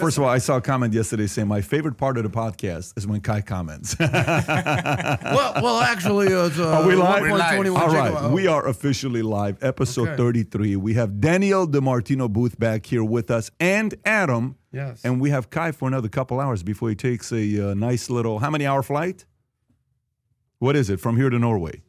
First of all, I saw a comment yesterday saying my favorite part of the podcast is when Kai comments. well, well, actually, it's uh, Are we live? 1.21 All right, gigawatt- we are officially live, episode Okay. 33. We have Daniel DiMartino Booth back here with us and Adam. Yes. And we have Kai for another couple hours before he takes a uh, nice little, how many hour flight? What is it from here to Norway?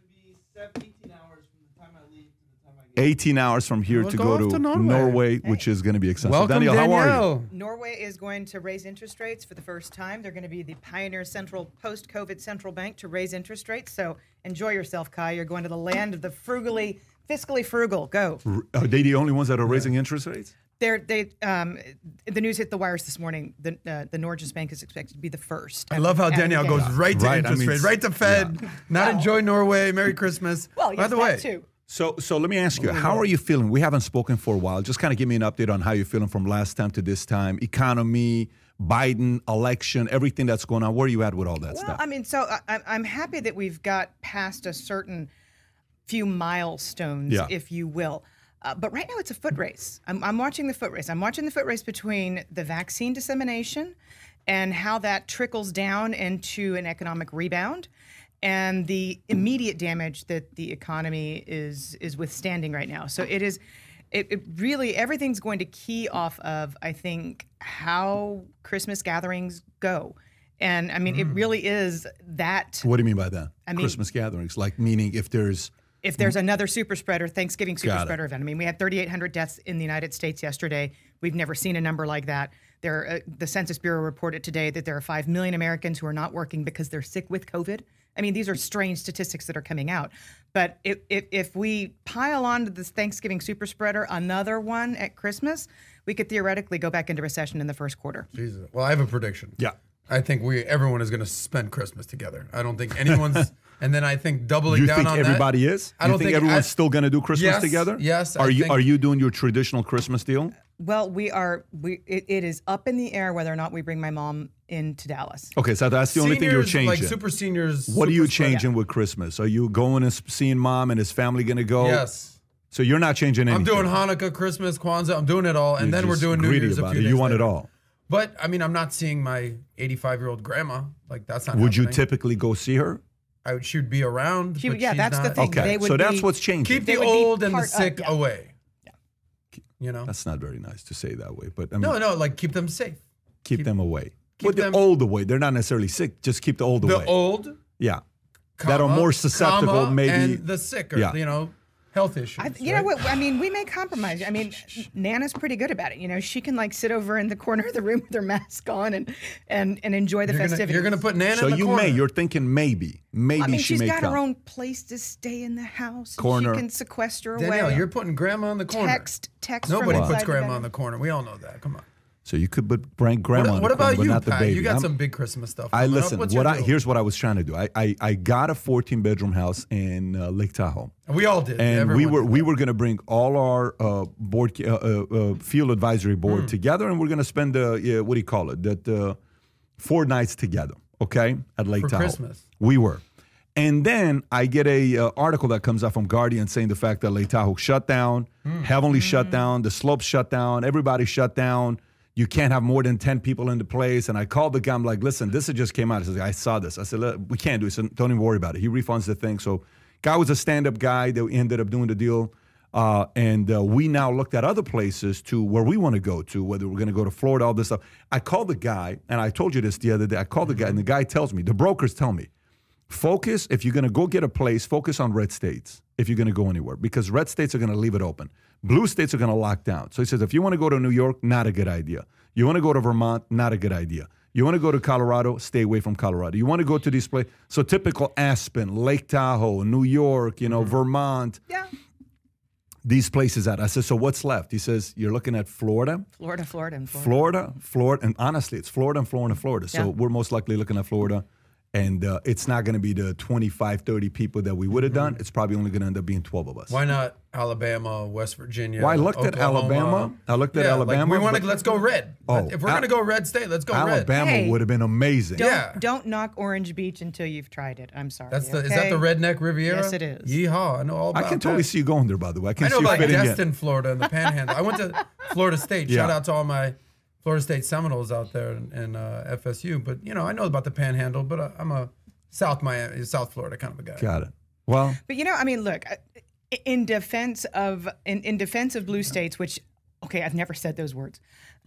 18 hours from here We'll to go go, to, to Norway, Norway. which is going to be exciting. Welcome, Daniel, Danielle. how are you? Norway is going to raise interest rates for the first time. They're going to be the pioneer central post-COVID central bank to raise interest rates. So enjoy yourself, Kai. You're going to the land of the frugally, fiscally frugal. Go. Are they the only ones that are raising interest rates? They're, they, um, the news hit the wires this morning. The uh, the Norges Bank is expected to be the first. I love how At the Danielle goes right to Right, I interest mean, rate, right to Fed. Not enjoy Norway. Merry Christmas. Well, by yes, the that way, too. So, so let me ask you, how are you feeling? We haven't spoken for a while. Just kind of give me an update on how you're feeling from last time to this time. Economy, Biden, election, everything that's going on. Where are you at with all that Well, stuff? I mean, so I, I'm- I'm happy that we've got past a certain few milestones, Yeah. if you will. Uh, but right now it's a foot race. I'm, I'm watching the foot race. I'm watching the foot race between the vaccine dissemination and how that trickles down into an economic rebound and the immediate damage that the economy is is withstanding right now. So it is it, it really everything's going to key off of I think how Christmas gatherings go. And I mean, it really is that what do you mean by that? mean- Christmas gatherings, like meaning if there's if there's another super spreader, Thanksgiving super spreader event. I mean, we had 3,800 deaths in the United States yesterday. We've never seen a number like that. There, uh, the Census Bureau reported today that there are 5 million Americans who are not working because they're sick with COVID. I mean, these are strange statistics that are coming out. But if, if, if we pile on to this Thanksgiving super spreader, another one at Christmas, we could theoretically go back into recession in the first quarter. Jesus. Well, I have a prediction. Yeah. I think we everyone is going to spend Christmas together. I don't think anyone's. and then I think doubling you down think on everybody that, is? I you don't think, think everyone's I- still going to do Christmas Yes, together? yes, I Are you think- are you doing your traditional Christmas deal? Well, we are. We it, it is up in the air whether or not we bring my mom into Dallas. Okay, so that's the only thing you're Seniors, changing. Like super seniors. what are you super spread. changing with Christmas? Are you going and seeing mom and his family going to go? Yes. So you're not changing anything. I'm doing Hanukkah, Christmas, Kwanzaa. I'm doing it all, and You're then we're just doing New greedy Year's a about few it. days You want it later. all. But I mean, I'm not seeing my 85 year old grandma. Like that's not. Would you happening. typically go see her? I would. She would be around. She- but yeah, she's that's the not- thing. Okay, They would so that's be- what's changing. Keep They the would be old and the part of- sick yeah. away. You know. That's not very nice to say that way, but I mean, No, no, like keep them safe. keep, them away. keep But the them- old away. They're not necessarily sick. Just keep the old The away. old, yeah. that are more susceptible, comma, maybe. and the sick, or Yeah. you know, health issues. I, you know what? I mean, we may compromise. I mean, Nana's pretty good about it. You know, she can like sit over in the corner of the room with her mask on and and and enjoy the You're gonna, festivities. you're gonna put Nana so in the you corner. may. You're thinking maybe, maybe I mean, she she's may got come. her own place to stay in the house. and Corner. She can sequester Danielle, away. you're putting grandma in the corner. text, text. Nobody from puts grandma in the corner. We all know that. Come on. So you could put bring grandma. What, what the corner, about but you, not the baby. You got I'm- some big Christmas stuff. I listen. What I deal? here's what I was trying to do. I I, I got a 14 bedroom house in uh, Lake Tahoe. we all did. and we were we were going to bring all our uh, board uh, uh, uh, field advisory Hmm. board together, and we're going to spend uh, yeah, what do you call it? That uh, four nights together, okay, at Lake For Tahoe. Christmas. We were, and then I get a uh, article that comes out from Guardian saying the fact that Lake Tahoe shut down, Heavenly heavily shut down, the slopes shut down, everybody shut down. You can't have more than 10 people in the place. And I called the guy. I'm like, listen, this just came out. He says, I saw this. I said, we can't do it. So don't even worry about it. He refunds the thing. So, guy was a stand up guy that ended up doing the deal. Uh, and uh, we now looked at other places to where we want to go to, whether we're going to go to Florida, all this stuff. I called the guy, and I told you this the other day. I called the guy, and the guy tells me, the brokers tell me, focus if you're going to go get a place focus on red states if you're going to go anywhere because red states are going to leave it open. Blue states are going to lock down. So he says if you want to go to new york not a good idea. You want to go to vermont not a good idea. You want to go to colorado stay away from colorado. You want to go to these places so typical aspen lake tahoe new york you know mm-hmm. vermont. Yeah, these places out i said so what's left? He says you're looking at florida? Florida, Florida, and Florida. Florida, Florida, and honestly, it's Florida and Florida and Florida. So Yeah. we're most likely looking at Florida. And uh, it's not going to be the 25, 30 people that we would have done. It's probably only going to end up being 12 of us. Why not Alabama, West Virginia? Well, I looked at Alabama. I looked at Yeah, like, Alabama, we want to let's go red. Oh, if we're Al- gonna go red state, let's go red. Alabama Hey. would have been amazing. Don't, Yeah. don't knock Orange Beach until you've tried it. I'm sorry. That's the is that the redneck Riviera? Yes, it is. Yeehaw! I know all about I can totally that. see you going there, by the way. I can I know see about fitting Destin, in. Florida, and the Panhandle. I went to Florida State. Yeah. Shout out to all my Florida State Seminoles out there in, in uh, FSU. But you know, I know about the Panhandle, but I, I'm a South Miami, South Florida kind of a guy. Got it. Well, But you know, I mean, look, uh, in defense of in, in defense of blue states, which okay, I've never said those words.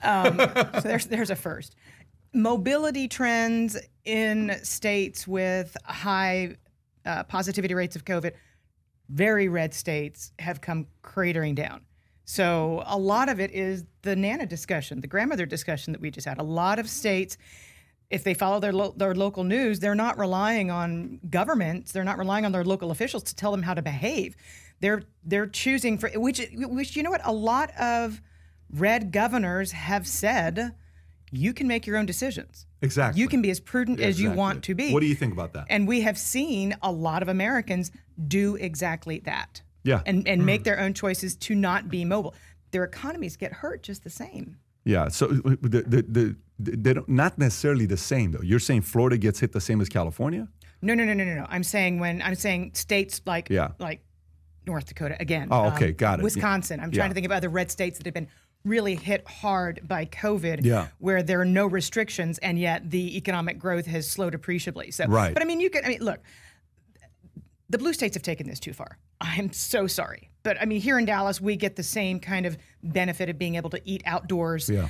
Um, so there's there's a first. Mobility trends in states with high uh, positivity rates of COVID, very red states, have come cratering down. So a lot of it is the Nana discussion, the grandmother discussion that we just had. A lot of states if they follow their lo- their local news, they're not relying on governments. They're not relying on their local officials to tell them how to behave. They're they're choosing for which which you know what a lot of red governors have said you can make your own decisions. Exactly. You can be as prudent as you want to be. What do you think about that? And we have seen a lot of Americans do exactly that. Yeah. And and make their own choices to not be mobile. Their economies get hurt just the same. Yeah. So uh, the, the, the, they don't, not necessarily the same though. You're saying Florida gets hit the same as California? No, no, no, no, no, no. I'm saying when I'm saying states like Yeah. like North Dakota again. Oh, okay, got it. Wisconsin. I'm trying Yeah. to think of other red states that have been really hit hard by COVID, Yeah. where there are no restrictions and yet the economic growth has slowed appreciably. So, Right. but I mean, you could. I mean, look, the blue states have taken this too far. I'm so sorry, but I mean, here in Dallas, we get the same kind of benefit of being able to eat outdoors Yeah.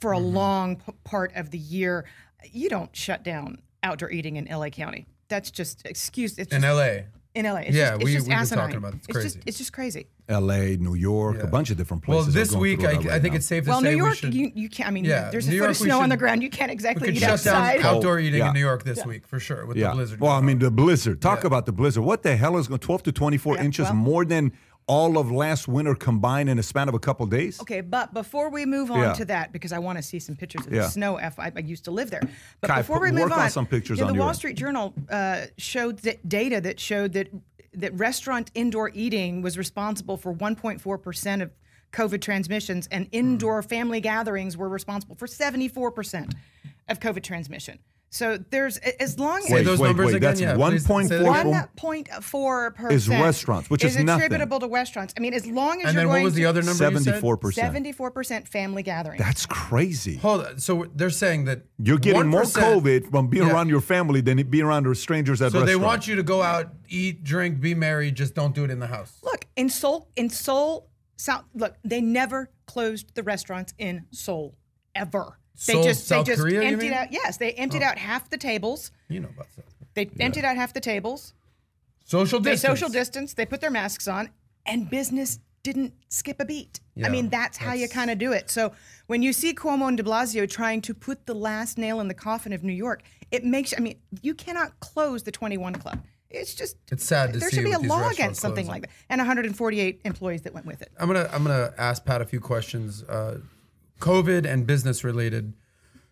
for a mm-hmm. long p- part of the year. You don't shut down outdoor eating in LA County. That's just excuse. It's In just, LA. in LA. It's Yeah, just, it's we- just we've been talking about it. It's just crazy. it's just crazy. L.A., New York, a bunch of different places. Well, this week, I, right I think now. it's safe to Well, say New we York, should. you, you can't. I mean, Yeah, there's New a foot York, of we snow on the ground. You can't exactly we could eat shut outside. down outdoor eating yeah. in New York this week for sure with yeah. the blizzard. Well, I mean, the blizzard. Talk about the blizzard. What the hell is going 12 to 24 inches well- more than all of last winter combined in a span of a couple days? Okay, but before we move on Yeah. to that, because I want to see some pictures of Yeah. the snow. F I, I used to live there. But Kai, before we move work on on, some pictures yeah, on the Wall. Street Journal uh, showed data that showed that that restaurant indoor eating was responsible for 1.4 percent of COVID transmissions, and Hmm. indoor family gatherings were responsible for 74 percent of COVID transmission. So there's as long Say as those wait, numbers wait, again. that's yeah, one point four. One point four percent Is restaurants, which is nothing. attributable to restaurants. I mean, as long as And you're then what was the other number? 74%. seventy-four percent family gathering. That's crazy. Hold on. So they're saying that You're getting more COVID from being Yeah. around your family than being around strangers at So they want you to go out, eat, drink, be merry. Just don't do it in the house. Look in Seoul, in Seoul, South. Look, they never closed the restaurants in Seoul ever. They Seoul, just South they just Korea, emptied? Oh. out. Yes, they emptied out half the tables. You know about that. They emptied out half the tables. Social They distance. social distance. They put their masks on, and business didn't skip a beat. I mean, that's how you kind of do it. So when you see Cuomo and De Blasio trying to put the last nail in the coffin of New York, it makes. I mean, you cannot close the 21 Club. It's just. It's sad to there should be a law against something closing. like that, and 148 employees that went with it. I'm gonna I'm gonna ask Pat a few questions, uh, COVID and business related.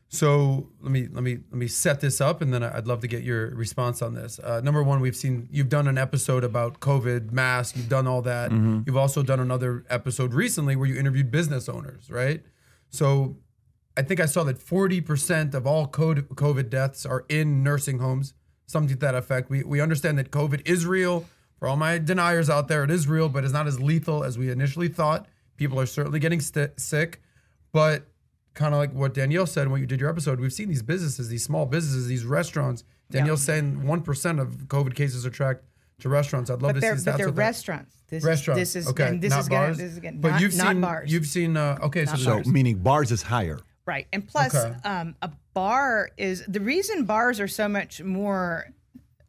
So let me let me let me set this up, and then I'd love to get your response on this. Uh, number one, we've seen you've done an episode about COVID, masks. You've done all that. You've also done another episode recently where you interviewed business owners, right? So I think I saw that 40% of all COVID deaths are in nursing homes, something to that effect. We, we understand that COVID is real. For all my deniers out there, it is real, but it's not as lethal as we initially thought. People are certainly getting st- sick. But kind of like what Danielle said when you did your episode, we've seen these businesses, these small businesses, these restaurants. Danielle's saying 1% of COVID cases are tracked to restaurants. I'd love But to see but stats they're restaurants. This Restaurants. Is, this is okay, and this not is gonna, bars. this is again but not, you've not seen bars. you've seen uh, okay, so, meaning bars is higher. Right. And plus, Okay. um, a bar is the reason bars are so much more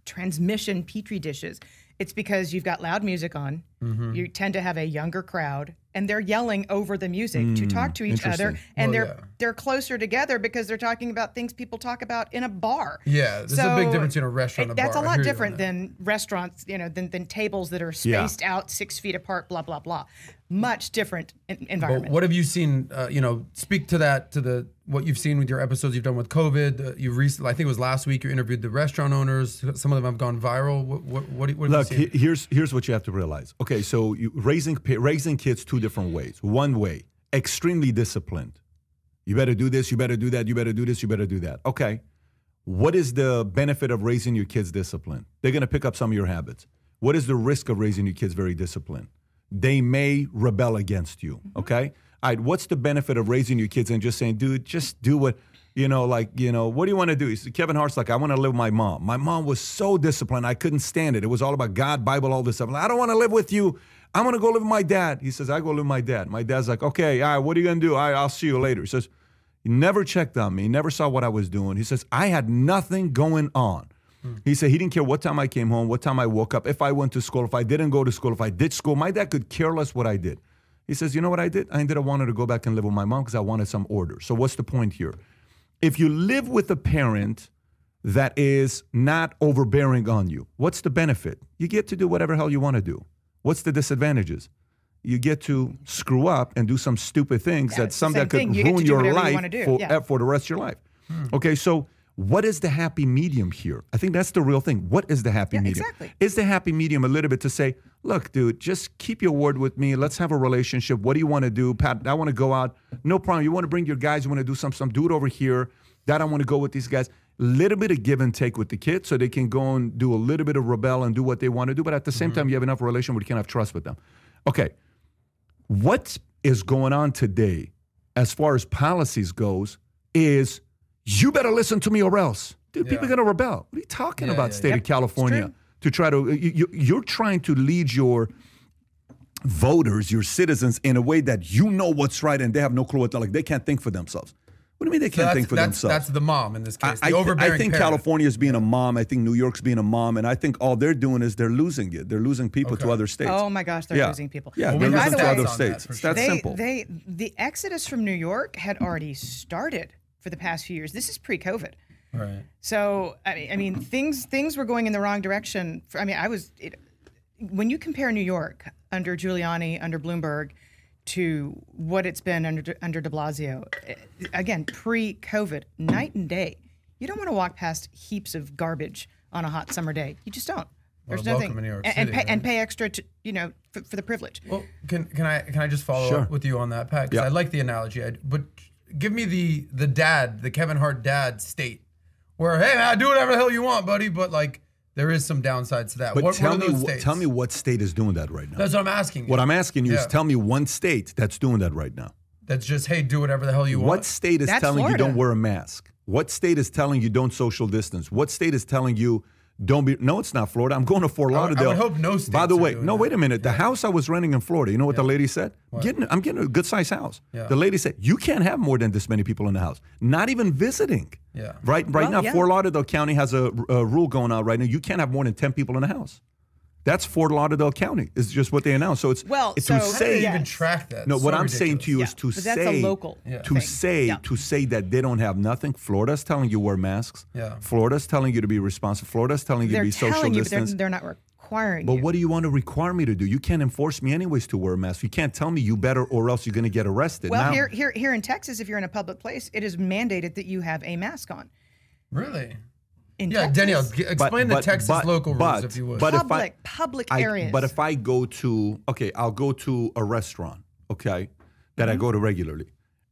transmission petri dishes. It's because you've got loud music on. Mm-hmm. You tend to have a younger crowd, and they're yelling over the music to talk to each other, and Well, they're yeah. they're closer together because they're talking about things people talk about in a bar. Yeah, there's a big difference in a restaurant and a That's bar. a I lot hear you on different than restaurants, you know, than, than tables that are Yeah. spaced out six feet apart. Blah blah blah. Much different in- But environment. what have you seen? Uh, you know, speak to that to the what you've seen with your episodes you've done with COVID. Uh, you recently, I think it was last week, you interviewed the restaurant owners. Some of them have gone viral. What what what, what Look, have you he- here's here's what you have to realize. Okay, so you, raising raising kids two different ways. One way, extremely disciplined. You better do this. You better do that. You better do this. You better do that. Okay, what is the benefit of raising your kids disciplined? They're going to pick up some of your habits. What is the risk of raising your kids very disciplined? They may rebel against you. Mm-hmm. Okay, all right, what's the benefit of raising your kids and just saying, dude, just do what, you know, like, you know, what do you want to do? He said, Kevin Hart's like, I want to live with my mom. My mom was so disciplined. I couldn't stand it. It was all about God, Bible, all this stuff. Like, I don't want to live with you. I'm going to go live with my dad. He says, I go live with my dad. My dad's like, okay, all right, what are you going to do? All right, I'll see you later. He says, he never checked on me. He never saw what I was doing. He says, I had nothing going on. Hmm. He said he didn't care what time I came home, what time I woke up, if I went to school, if I didn't go to school, if I did school. My dad could care less what I did. He says, You know what I did? I ended up wanting to go back and live with my mom because I wanted some order. So, what's the point here? If you live with a parent that is not overbearing on you, what's the benefit? You get to do whatever hell you want to do. What's the disadvantages? You get to screw up and do some stupid things Yeah, that it's some that could thing. You ruin do your whatever you life for, Yeah. uh, for the rest of your life. Okay, so what is the happy medium here? I think that's the real thing. What is the happy Yeah, medium? exactly. Is the happy medium a little bit to say, look, dude, just keep your word with me. Let's have a relationship. What do you want to do? Pat, I want to go out. No problem. You want to bring your guys, you want to do some some do it over here. That I want to go with these guys. Little bit of give and take with the kids so they can go and do a little bit of rebel and do what they want to do. But at the same mm-hmm. time, you have enough relation where you can have trust with them. Okay. What is going on today as far as policies goes is you better listen to me or else. Dude, people are going to rebel. What are you talking Yeah, about, yeah, state yeah. of California? To try to, you, you- you're trying to lead your voters, your citizens, in a way that you know what's right and they have no clue what they're like. They can't think for themselves. What do you mean they can't that's, think for that's, themselves? that's the mom in this case. I, The I, overbearing I think parent. California is being a mom. I think New York's being a mom, and I think all they're doing is they're losing it. They're losing people to other states. Oh my gosh, they're yeah. losing people. Yeah, Well, they're we got losing to stats other on that, states. for It's that they, simple. they the exodus from New York had already started for the past few years. This is pre-COVID. Right. So I mean, I mean, things things were going in the wrong direction. For, I mean, I was it, when you compare New York under Giuliani, under Bloomberg, to what it's been under under De Blasio. eh, Again, pre-COVID, night and day. You don't want to walk past heaps of garbage on a hot summer day. You just don't. There's welcome nothing, in New York and, and City, pay, and pay extra to you know for, for the privilege. Well, can can I can I just follow Sure. up with you on that, Pat? Because Yeah. I like the analogy. I, but give me the the dad, the Kevin Hart dad state, where hey man, do whatever the hell you want, buddy, but like there is some downsides to that. but what, tell what are me, those wh- states? tell me what state is doing that right now. That's what I'm asking. You. what I'm asking you Yeah. is tell me one state that's doing that right now. That's just hey, do whatever the hell you What want. What state is That's telling you don't wear a mask? What state is telling you don't social distance? What state is telling you don't be? No, it's not Florida. I'm going to Fort I I Lauderdale. would hope no By the way, no, that. wait a minute. The house I was renting in Florida, you know what the lady said? Getting, I'm getting a good sized house. Yeah. The lady said you can't have more than this many people in the house. Not even visiting. Yeah. Right. Right Well, now, yeah. Fort Lauderdale County has a, a rule going on right now. You can't have more than ten people in the house. That's Fort Lauderdale County. Is just what they announced. So it's Well, to so- How do say they even track that? no, So what I'm saying to you ridiculous. is to But that's a say local Yeah. to thing. say Yeah. to say that they don't have nothing. Florida's telling you wear masks. Yeah. Florida's telling you to be responsible. Florida's telling you They're to be social telling you, but they're, distance. they're not requiring But you. what do you want to require me to do? You can't enforce me anyways to wear a mask. You can't tell me you better or else you're going to get arrested. well, Now- here, here, here in Texas, if you're in a public place, it is mandated that you have a mask on. Really? In Yeah, Texas, Danielle, g- explain the but- Texas but- local rules but- if you would. but if I- public, public I- areas. But if I go to okay, I'll go to a restaurant, okay, that I Mm-hmm. go to regularly.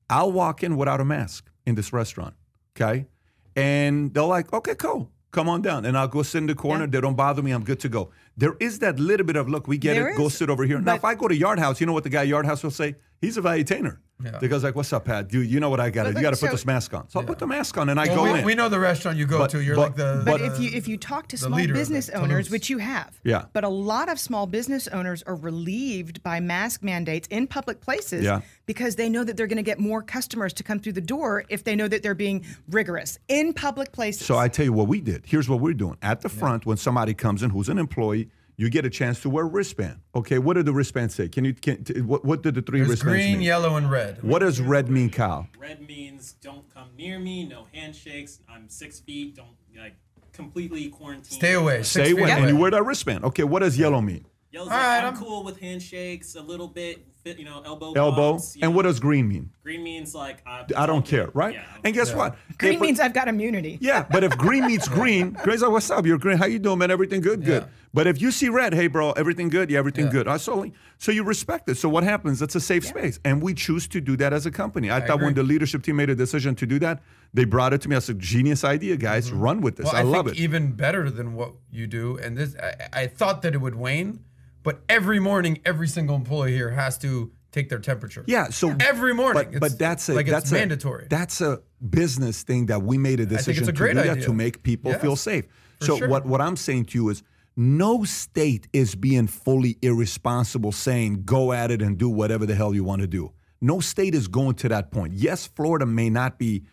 I'll walk in without a mask in this restaurant, okay, and they're like, okay, cool, come on down, and I'll go sit in the corner. Yeah. They don't bother me. I'm good to go. There is that little bit of look. We get There it. Go is, sit over here. now, but- if I go to Yard House, you know what the guy at Yard House will say? He's a Valuetainer. Yeah. The guy's like, "What's up, Pat? Dude, you know what I got? to You got to look, put this mask on." So I'll put the mask on and I Well, go we, in. we know the restaurant you go But- to. You're but- like the. But the- if you if you talk to small business owners, Toulouse. which you have, Yeah. but a lot of small business owners are relieved by mask mandates in public places Yeah. because they know that they're going to get more customers to come through the door if they know that they're being rigorous in public places. So I tell you what we did. Here's what we're doing. At the front, when somebody comes in who's an employee, you get a chance to wear a wristband. Okay, what did the wristband say? Can you? Can, t- what, what did the three There's wristbands green, mean? yellow, and red. What does red mean, Kyle? Red means don't come near me, no handshakes. I'm six feet. Don't like completely quarantine. Stay away. Like, Six Say feet when, and you wear that wristband. Okay, what does yellow mean? Yellow's All like, right, I'm, I'm- cool with handshakes, a little bit, fit, you know, elbow. Elbow. bumps, And know. what does green mean? green means? Like I, I don't care, right? Yeah. And guess what? green If- means I've got immunity. Yeah, but if green meets green, Green's like, "What's up? You're green. How you doing, man? Everything good? Good." Yeah. But if you see red, hey, bro, everything good? Yeah, everything Yeah. good. I so so you respect it. So what happens? It's a safe space, and we choose to do that as a company. I, thought when the leadership team made a decision to do that, they brought it to me. I said, "Genius idea, guys. Run with this. Mm-hmm. Well, I, I, love think it." even better than what you do. And this, I, I thought that it would wane, but every morning, every single employee here has to take their temperature. Yeah, so Every morning. But, It's but that's a like it's that's a, mandatory. That's a business thing that we made a decision a to do that to make people Yes, feel safe. So sure. what what I'm saying to you is no state is being fully irresponsible saying go at it and do whatever the hell you want to do. No state is going to that point. Yes, Florida may not be,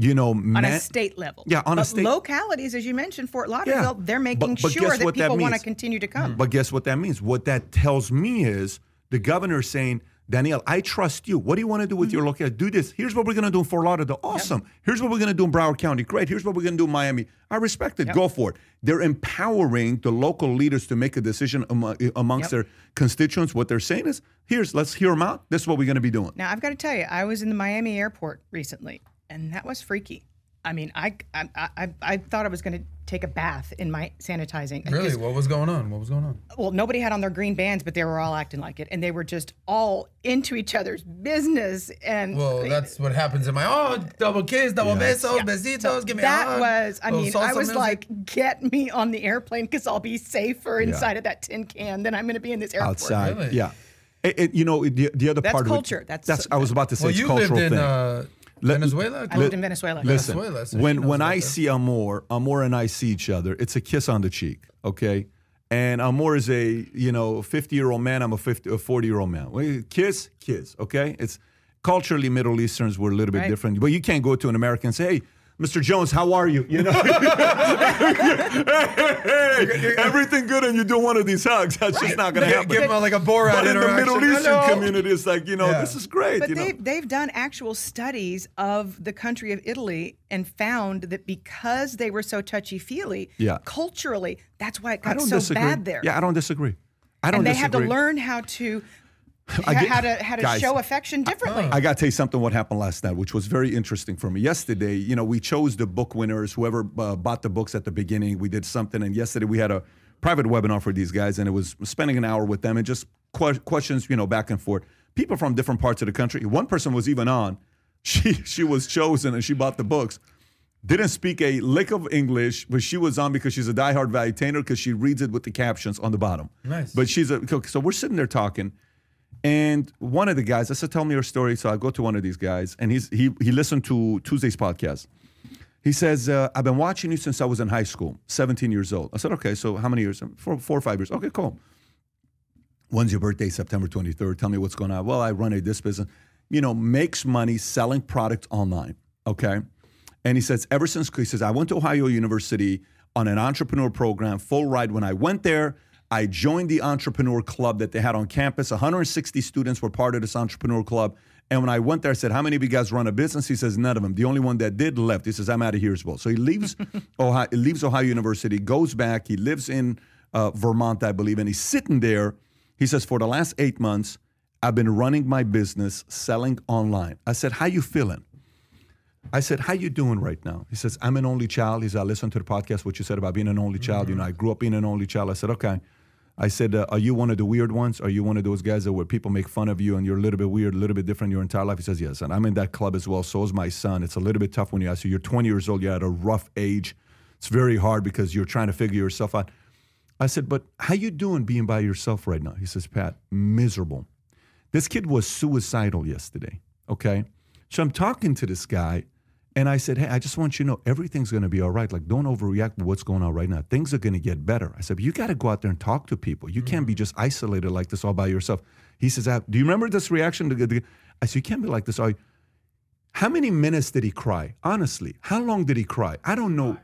you know, on a state level. Yeah, on a but state- localities, as you mentioned, Fort Lauderdale, they're making But- but sure that people want to continue to come. But guess what that means? What that tells me is the governor saying, Danielle, I trust you. What do you want to do with your Mm-hmm. local? Do this. Here's what we're going to do in Fort Lauderdale. Awesome. Here's what we're going to do in Broward County. Great. Here's what we're going to do in Miami. I respect it. Go for it. They're empowering the local leaders to make a decision amo- amongst Yep. their constituents. What they're saying is, here's, let's hear them out. This is what we're going to be doing. Now, I've got to tell you, I was in the Miami airport recently, and that was freaky. I mean, I I, I, I thought I was going to take a bath in my sanitizing. Really, What was going on? What was going on? Well, nobody had on their green bands, but they were all acting like it, and they were just all into each other's business. And Well, that's what happens in my oh double kiss, double besos, besitos. Give me a that hug. was, I mean, I was music. like, get me on the airplane because I'll be safer inside of that tin can than I'm going to be in this airport. Outside. Really? Yeah. It, it- you know, the, the other That's part culture. of it. That's- I was about to say well, it's you cultural lived in thing. uh, Let- Venezuela. I lived in Venezuela. Listen, Venezuela, so when when I see Amor, Amor and I see each other, it's a kiss on the cheek, okay? And Amor is a you know 50 year old man. I'm a 50, a 40 year old man. We kiss, kiss, okay? It's culturally Middle Easterns were a little bit Right. different, but you can't go to an American and say, "Hey, Mr. Jones, how are you?" You know, hey, everything good, and you do one of these hugs. That's just not going to happen. give him a, like a Borat but in the. Middle Eastern Hello. community, it's like you know, Yeah. this is great. But you they've, they've done actual studies of the country of Italy and found that because they were so touchy feely, Yeah. culturally, that's why it got so disagree. bad there. Yeah, I don't disagree. I don't and they disagree. had to learn how to I get- how to how to Guys, show affection differently. I got to tell you something. What happened last night, which was very interesting for me. Yesterday, you know, we chose the book winners. Whoever uh, bought the books at the beginning, we did something. And yesterday, we had a private webinar for these guys, and it was spending an hour with them and just que- questions, you know, back and forth. People from different parts of the country. One person was even on. She she was chosen, and she bought the books. Didn't speak a lick of English, but she was on because she's a diehard Valuetainer because she reads it with the captions on the bottom. Nice. But she's a so we're sitting there talking, and one of the guys, I said, "Tell me your story." So I go to one of these guys, and he's he he listened to Tuesday's podcast. He says, uh, "I've been watching you since I was in high school, 17 years old." I said, "Okay, so how many years? Four, four or five years? Okay, cool." When's your birthday? September 23rd. Tell me what's going on. Well, I run a this business. You know, makes money selling product online. Okay. And he says, ever since he says, I went to Ohio University on an entrepreneur program, full ride. When I went there, I joined the entrepreneur club that they had on campus. 160 students were part of this entrepreneur club. And when I went there, I said, How many of you guys run a business? He says, None of them. The only one that did left. He says, I'm out of here as well. So he leaves Ohio, he leaves Ohio University, goes back. He lives in uh, Vermont, I believe, and he's sitting there. He says, For the last eight months, I've been running my business selling online. I said, How you feeling? I said, "How you doing right now?" He says, "I'm an only child." He said, "I listened to the podcast what you said about being an only child. You know, I grew up being an only child." I said, "Okay." I said, uh, "Are you one of the weird ones? Are you one of those guys that where people make fun of you and you're a little bit weird, a little bit different your entire life?" He says, "Yes." And I'm in that club as well. So is my son. It's a little bit tough when you ask you. You're 20 years old. You're at a rough age. It's very hard because you're trying to figure yourself out. I said, "But how you doing being by yourself right now?" He says, "Pat, miserable." This kid was suicidal yesterday. Okay. So I'm talking to this guy and I said, Hey, I just want you to know everything's going to be all right. Like, don't overreact to what's going on right now. Things are going to get better. I said, You got to go out there and talk to people. You can't be just isolated like this all by yourself. He says, "Ah, Do you remember this reaction? to I said, You can't be like this. Are? How many minutes did he cry? Honestly, how long did he cry? I don't know.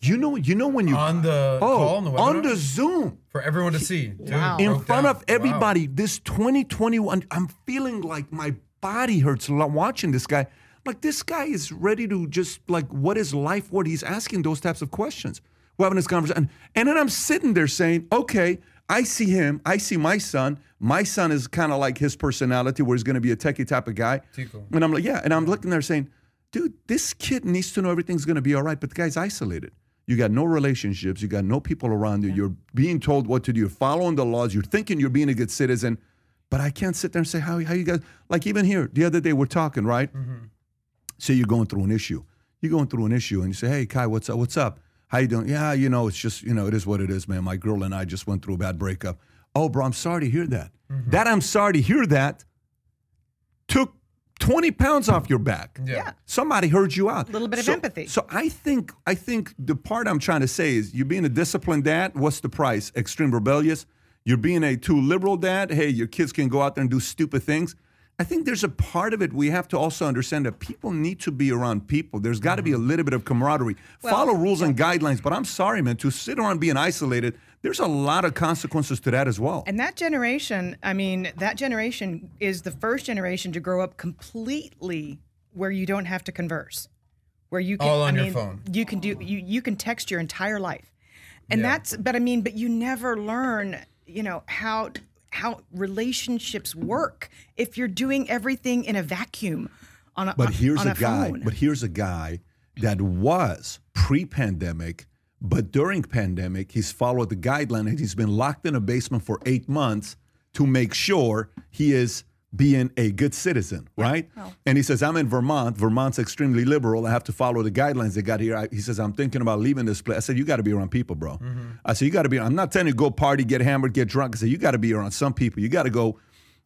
You know, you know when you On the oh call, on the on the Zoom for everyone to see. Dude, Wow. in front down. of everybody. This 2021, I'm feeling like my body hurts a lot watching this guy. Like this guy is ready to just like, what is life? What he's asking those types of questions. We're having this conversation, and then I'm sitting there saying, okay, I see him. I see my son. My son is kind of like his personality, where he's going to be a techie type of guy. Tico. And I'm like, yeah. And I'm looking there saying, dude, this kid needs to know everything's going to be all right. But the guy's isolated. You got no relationships. You got no people around you. You're being told what to do. You're following the laws. You're thinking you're being a good citizen. But I can't sit there and say, how, how you guys, like even here, the other day we're talking, right? Mm-hmm. Say you're going through an issue. You're going through an issue and you say, hey, Kai, what's up? What's up? How you doing? Yeah, you know, it's just, you know, it is what it is, man. My girl and I just went through a bad breakup. Oh, bro, I'm sorry to hear that. Mm-hmm. That I'm sorry to hear that took 20 pounds off your back. Yeah. Somebody heard you out. A Little bit of empathy. So I think I think the part I'm trying to say is you're being a disciplined dad. What's the price? Extreme rebellious. You're being a too liberal dad. Hey, your kids can go out there and do stupid things. I think there's a part of it we have to also understand that people need to be around people. There's got to be a mm-hmm. little bit of camaraderie. Follow rules and guidelines. But I'm sorry, man, to sit around being isolated, there's a lot of consequences to that as well. And that generation, I mean, that generation is the first generation to grow up completely where you don't have to converse, where you can All on I your mean, phone. You can do you you can text your entire life, and Yeah. that's. But I mean, but you never learn, you know how how relationships work if you're doing everything in a vacuum. On a, But here's on a, guy. phone. But here's a guy that was pre-pandemic, but during pandemic, he's followed the guideline and he's been locked in a basement for eight months to make sure he is being a good citizen, right? And he says, "I'm in Vermont. Vermont's extremely liberal. I have to follow the guidelines they got here." I, he says, "I'm thinking about leaving this place." I said, "You got to be around people, bro." Mm-hmm. I said, "You got to be. I'm not telling you go party, get hammered, get drunk." I said, "You got to be around some people. You got to go."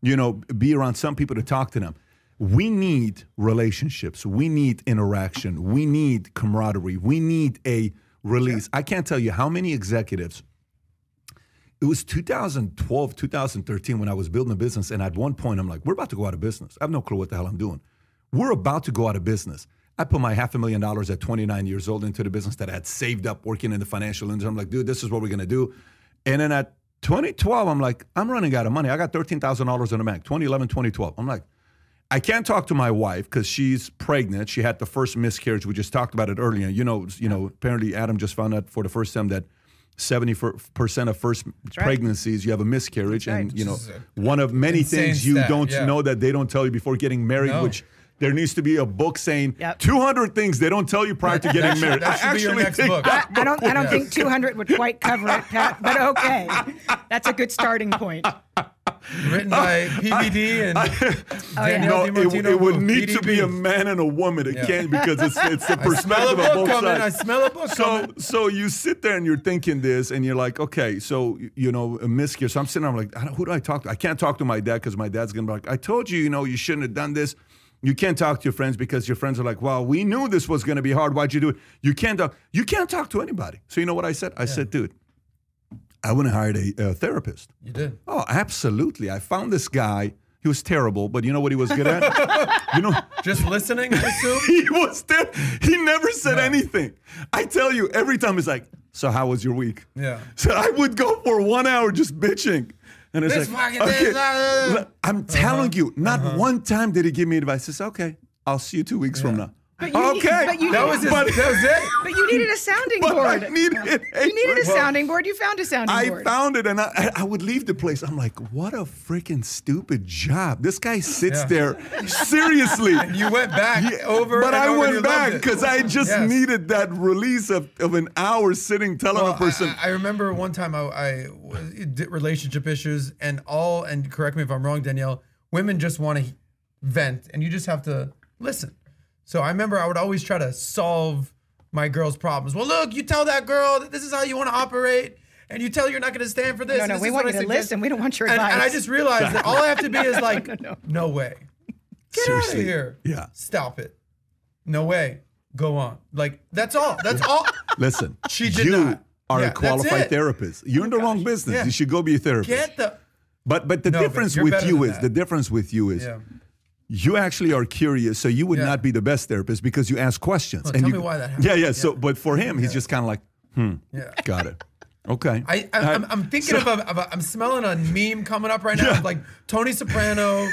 you know, be around some people to talk to them. We need relationships. We need interaction. We need camaraderie. We need a release. I can't tell you how many executives. It was 2012, 2013 when I was building a business. And at one point, I'm like, we're about to go out of business. I have no clue what the hell I'm doing. We're about to go out of business. I put my half a million dollars at 29 years old into the business that I had saved up working in the financial industry. I'm like, dude, this is what we're going to do. And then at 2012, I'm like, I'm running out of money. I got $13,000 in the bank, 2011, 2012. I'm like, I can't talk to my wife because she's pregnant. She had the first miscarriage. We just talked about it earlier. You know, you know. Apparently, Adam just found out for the first time that seventy percent of first right. pregnancies you have a miscarriage, and you know, Which is a one of many things you don't yeah. know that they don't tell you before getting married. No. Which there needs to be a book saying Yep. 200 things they don't tell you prior to getting That should- married. that should I be your actually next think book. I, I don't. I don't Yeah. think 200 would quite cover it, Pat. But okay, that's a good starting point. Written by PBD and yeah. Danielle No, it, DiMartino it would need to be a man and a woman. It Yeah. can't because it's it's the I perspective of both coming. I sides. smell a book So coming. so you sit there and you're thinking this, and you're like, okay, so you know, a miscarriage. So I'm sitting there, I'm like, I don't, who do I talk to? I can't talk to my dad because my dad's gonna be like, I told you, you know, you shouldn't have done this. You can't talk to your friends because your friends are like, well, we knew this was gonna be hard. Why'd you do it? You can't talk. You can't talk to anybody. So you know what I said? I said, dude, I went and hired a, a therapist. You did. Oh, absolutely. I found this guy. He was terrible, but you know what he was good at? you know, Just listening, I assume. he was there. He never said anything. I tell you, every time he's like, "So how was your week?" Yeah. So I would go for one hour just bitching, and it's This like, thing, uh, I'm telling you, not one time did he give me advice. He says, "Okay, I'll see you two weeks from now." But you need- okay, but you That need- was his, But- that was it. But you needed a sounding but board. I needed a you needed a sounding board. You found a sounding I board. I found it and I, I- I would leave the place. I'm like, what a freaking stupid job. This guy sits Yeah. there seriously. You went back over but and I over went you back because I just Yes. needed that release of, of an hour sitting telling Well, a person. I, I remember one time I, I was, did relationship issues and all, and correct me if I'm wrong, Danielle. Women just want to vent, and you just have to listen. So I remember I would always try to solve my girl's problems. Well, look, you tell that girl that this is how you want to operate, and you tell her you're not going to stand for this. No, and no, this we is want you I to suggest. listen. We don't want your and, advice. and I just realized that all I have to be is like, no, way, get out of here, Yeah. stop it, no way, go on. Like that's all. That's all. Listen, She did you not. are Yeah, a qualified. Oh therapist. You're oh in the wrong business. Yeah. You should go be a therapist. Get the but but the No, difference you're with you is that. the difference with you is yeah. You actually are curious, so you would Yeah. not be the best therapist because you ask questions. Well, and tell you, me why that happened. Yeah, yeah. So, but for him, he's just kind of like, hmm, Yeah. got it. Okay. I, I I'm, I'm thinking of, a, of a, I'm smelling a meme coming up right now. Yeah. like Tony Soprano,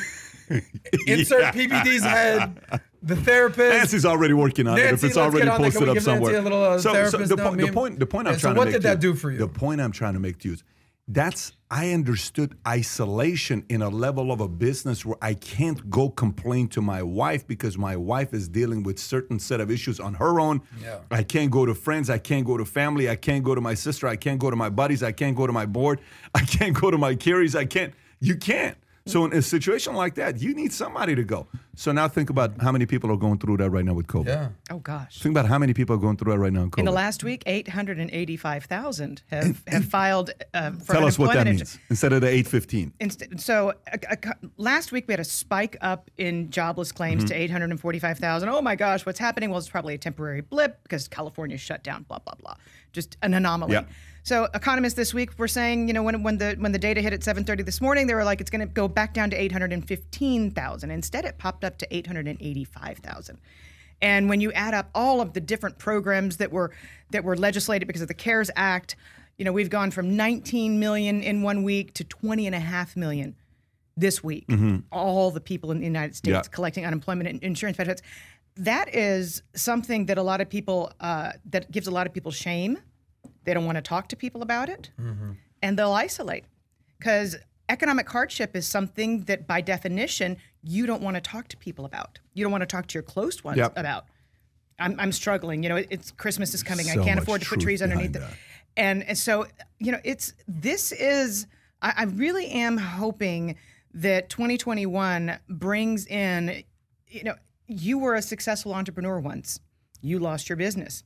insert Yeah. PBD's head, the therapist. Nancy's already working on it. If it's already posted up somewhere. little, uh, therapist the, point, the point, the point I'm Yeah, so trying to make What did that do for you? The point I'm trying to make to you is that's I understood isolation in a level of a business where I can't go complain to my wife because my wife is dealing with certain set of issues on her own. Yeah. I can't go to friends. I can't go to family. I can't go to my sister. I can't go to my buddies. I can't go to my board. I can't go to my carries. I can't. You can't. So in a situation like that, you need somebody to go. So now think about how many people are going through that right now with COVID. Yeah. Oh gosh. Think about how many people are going through that right now in COVID. In the last week, 885,000 have, have filed uh, for Tell us what that unemployment means instead of the 815. Inst- so a, a last week we had a spike up in jobless claims Mm-hmm. to 845,000. Oh my gosh, what's happening? Well, it's probably a temporary blip because California shut down. Blah blah blah. Just an anomaly. Yeah. So economists this week were saying, you know, when when the when the data hit at 7:30 this morning, they were like, it's going to go back down to 815,000. Instead, it popped up to 885,000. And when you add up all of the different programs that were that were legislated because of the CARES Act, you know, we've gone from 19 million in one week to 20 and a half million this week. All the people in the United States Yeah. collecting unemployment and insurance benefits. That is something that a lot of people uh, that gives a lot of people shame. They don't want to talk to people about it, and they'll isolate because economic hardship is something that, by definition, you don't want to talk to people about. You don't want to talk to your close ones Yep. about. I'm, I'm struggling. You know, it's Christmas is coming. So I can't afford to put trees underneath it. And, and so, you know, it's this is. I, I really am hoping that 2021 brings in. You know, you were a successful entrepreneur once. You lost your business.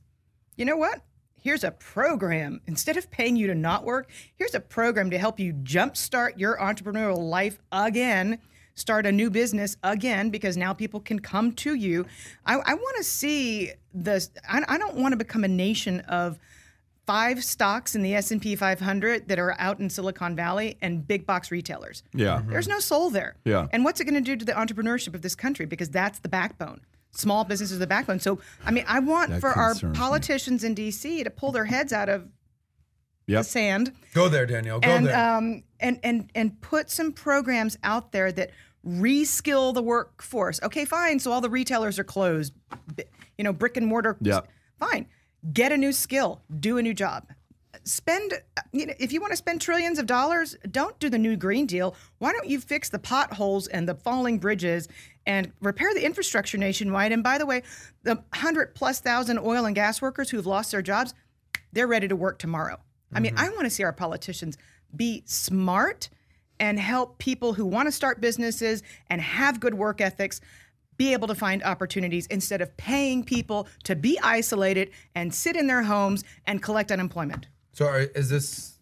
You know what? Here's a program. Instead of paying you to not work, here's a program to help you jumpstart your entrepreneurial life again, start a new business again, because now people can come to you. I, I want to see this. I, I don't want to become a nation of five stocks in the S&P 500 that are out in Silicon Valley and big box retailers. Yeah. There's no soul there. Yeah. And what's it going to do to the entrepreneurship of this country? Because that's the backbone. Small business is the backbone. So, I mean, I want That for our concerns me. politicians in D.C. to pull their heads out of Yep. the sand Go there, Danielle. Go and there. um, and and and put some programs out there that reskill the workforce. Okay, fine. So all the retailers are closed. B- You know, brick and mortar. Yeah. Fine. Get a new skill. Do a new job. Spend. You know, if you want to spend trillions of dollars, don't do the new Green Deal. Why don't you fix the potholes and the falling bridges and repair the infrastructure nationwide? And by the way, the hundred plus thousand oil and gas workers who've lost their jobs, they're ready to work tomorrow. I mean, I mm-hmm. want to see our politicians be smart and help people who want to start businesses and have good work ethics be able to find opportunities instead of paying people to be isolated and sit in their homes and collect unemployment. So are, is this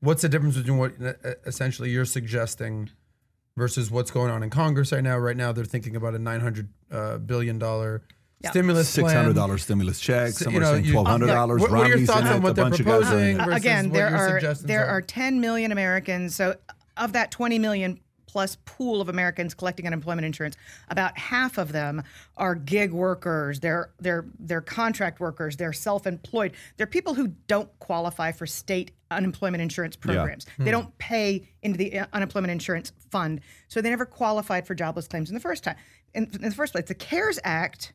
what's the difference between what uh, essentially you're suggesting versus what's going on in Congress right now? Right now, they're thinking about a nine hundred uh, billion dollar stimulus Six plan. hundred dollars stimulus check. So, Some you are know, saying twelve hundred dollars. What- what are your Romney's thoughts on what a they're bunch of guys proposing? it. versus Again, there are there are. are 10 million Americans. So of that 20 million plus pool of Americans collecting unemployment insurance, about half of them are gig workers. They're they're they're contract workers. They're self-employed. They're people who don't qualify for state unemployment insurance programs. They don't pay into the uh, unemployment insurance fund, so they never qualified for jobless claims in the first time. In, in the first place, the CARES Act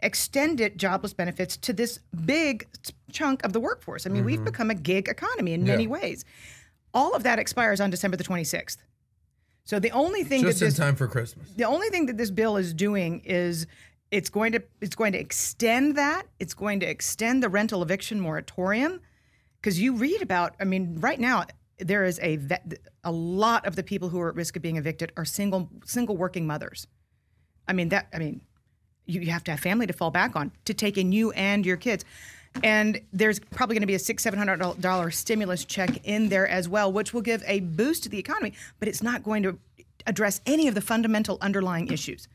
extended jobless benefits to this big chunk of the workforce. I mean, we've become a gig economy in many Yeah. ways. All of that expires on December the 26th. So the only thing just that in this time for Christmas. the only thing that this bill is doing is it's going to it's going to extend that. It's going to extend the rental eviction moratorium because you read about. I mean, right now there is a a lot of the people who are at risk of being evicted are single single working mothers. I mean that. I mean, you, you have to have family to fall back on to take in you and your kids. And there's probably going to be a six, seven hundred dollar stimulus check in there as well, which will give a boost to the economy, but it's not going to address any of the fundamental underlying issues.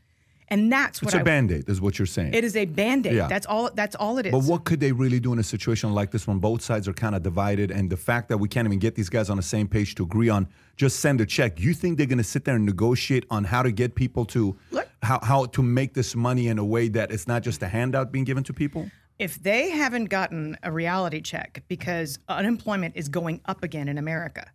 And that's what It's a I, band aid, is what you're saying. it is a band-aid. Yeah. That's all that's all it is. But what could they really do in a situation like this when both sides are kind of divided and the fact that we can't even get these guys on the same page to agree on just send a check? You think they're going to sit there and negotiate on how to get people to Look- how how to make this money in a way that it's not just a handout being given to people? If they haven't gotten a reality check because unemployment is going up again in America.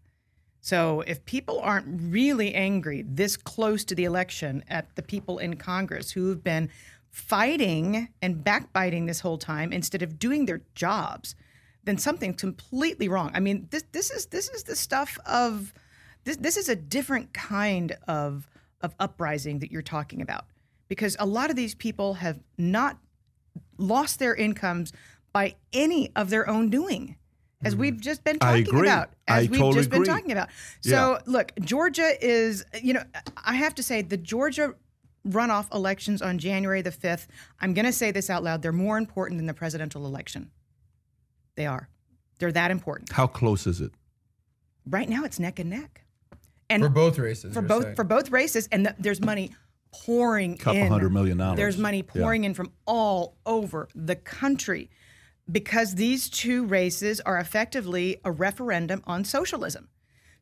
So if people aren't really angry this close to the election at the people in Congress who have been fighting and backbiting this whole time instead of doing their jobs, then something's completely wrong. I mean, this this is this is the stuff of this this is a different kind of of uprising that you're talking about because a lot of these people have not lost their incomes by any of their own doing, as we've mm. just been. I talking agree. about. As I we've totally just been agree. talking about. So, look, Georgia is, you know, I have to say, the Georgia runoff elections on January the 5th, I'm going to say this out loud, they're more important than the presidential election. They are. They're that important. How close is it? Right now, it's neck and neck. And For both races. for both saying. for both races, and th- there's money pouring Couple in. hundred million dollars. There's money Yeah. pouring in from all over the country because these two races are effectively a referendum on socialism.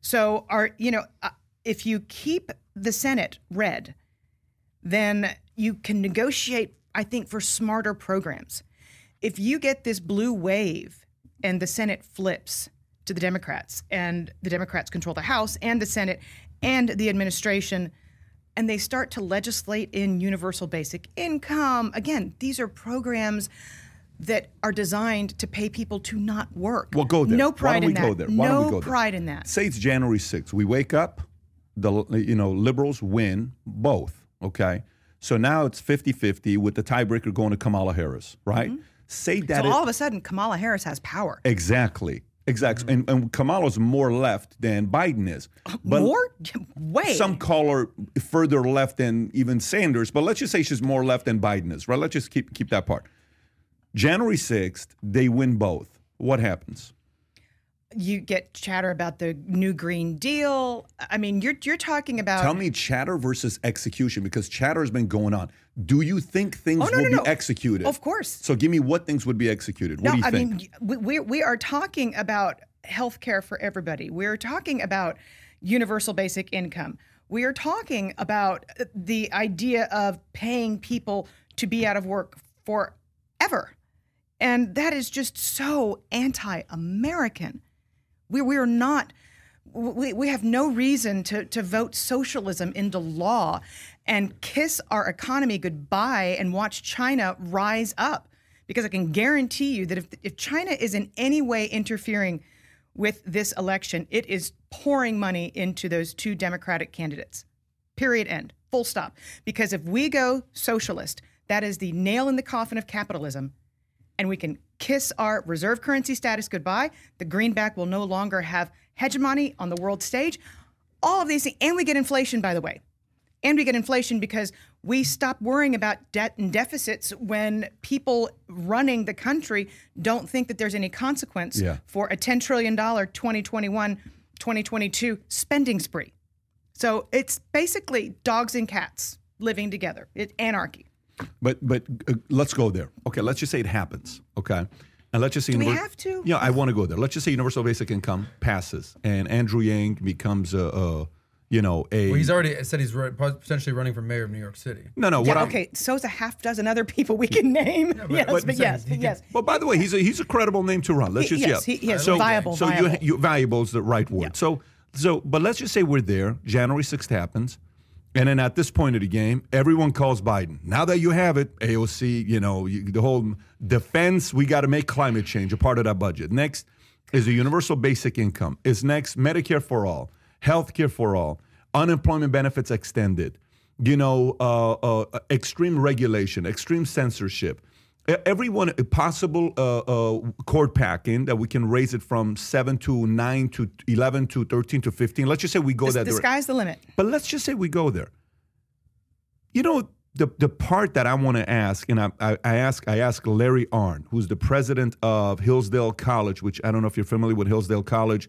So, are you know, uh, if you keep the Senate red, then you can negotiate. I think for smarter programs. If you get this blue wave and the Senate flips to the Democrats, and the Democrats control the House and the Senate and the administration, and they start to legislate in universal basic income. Again, these are programs that are designed to pay people to not work. Well, go there. No Why pride don't in we that. go there? Why no don't we go there? pride in that. Say it's January 6th. We wake up, the you know liberals win both. Okay, so now it's 50-50 with the tiebreaker going to Kamala Harris, right? Say that Mm-hmm. So it- all of a sudden, Kamala Harris has power. exactly, exactly, mm-hmm. and, and Kamala's more left than Biden is. Uh, but More? Way. some call her further left than even Sanders, but let's just say she's more left than Biden is, right? Let's just keep keep that part. January 6th, they win both. What happens? You get chatter about the new Green Deal. I mean, you're you're talking about. Tell me chatter versus execution because chatter has been going on. Do you think things Oh, no, will no, be no. executed? Of course. So give me what things would be executed. What No, do you I think? mean, we, we, we are talking about health care for everybody. We're talking about universal basic income. We are talking about the idea of paying people to be out of work forever. And that is just so anti American. We, we are not, we, we have no reason to, to vote socialism into law and kiss our economy goodbye and watch China rise up. Because I can guarantee you that if, if China is in any way interfering with this election, it is pouring money into those two Democratic candidates. Period. End. Full stop. Because if we go socialist, that is the nail in the coffin of capitalism and we can kiss our reserve currency status goodbye. The greenback will no longer have hegemony on the world stage. All of these things, and we get inflation, by the way. And we get inflation because we stop worrying about debt and deficits when people running the country don't think that there's any consequence Yeah. for a $10 trillion 2021 2022 spending spree. So it's basically dogs and cats living together. It's anarchy. But but uh, let's go there. Okay, let's just say it happens. Okay, and let's just say Do we have to? Yeah, I want to go there. Let's just say universal basic income passes, and Andrew Yang becomes a, a you know a. Well, he's already said he's ru- potentially running for mayor of New York City. no, no. What Yeah, I'm, okay, so's a half dozen other people we can name. yes, but but, yes, saying yes. Well, by the way, he's a he's a credible name to run. Let's He- just yes, yeah. he- he is so, viable, So viable. you you valuable is the right word. So so, but let's just say we're there. January sixth happens, and then at this point of the game, everyone calls Biden. Now that you have it, AOC, you know you, the whole defense. We got to make climate change a part of that budget. Next is a universal basic income. Is next Medicare for all, health care for all, unemployment benefits extended you know, uh, uh, extreme regulation, extreme censorship. Everyone possible uh, uh, court packing that we can raise it from seven to nine to eleven to thirteen to fifteen. Let's just say we go The, that the sky's the limit. but let's just say we go there. You know, the the part that I want to ask, and I, I, I ask I ask Larry Arnn, who's the president of Hillsdale College, which I don't know if you're familiar with Hillsdale College.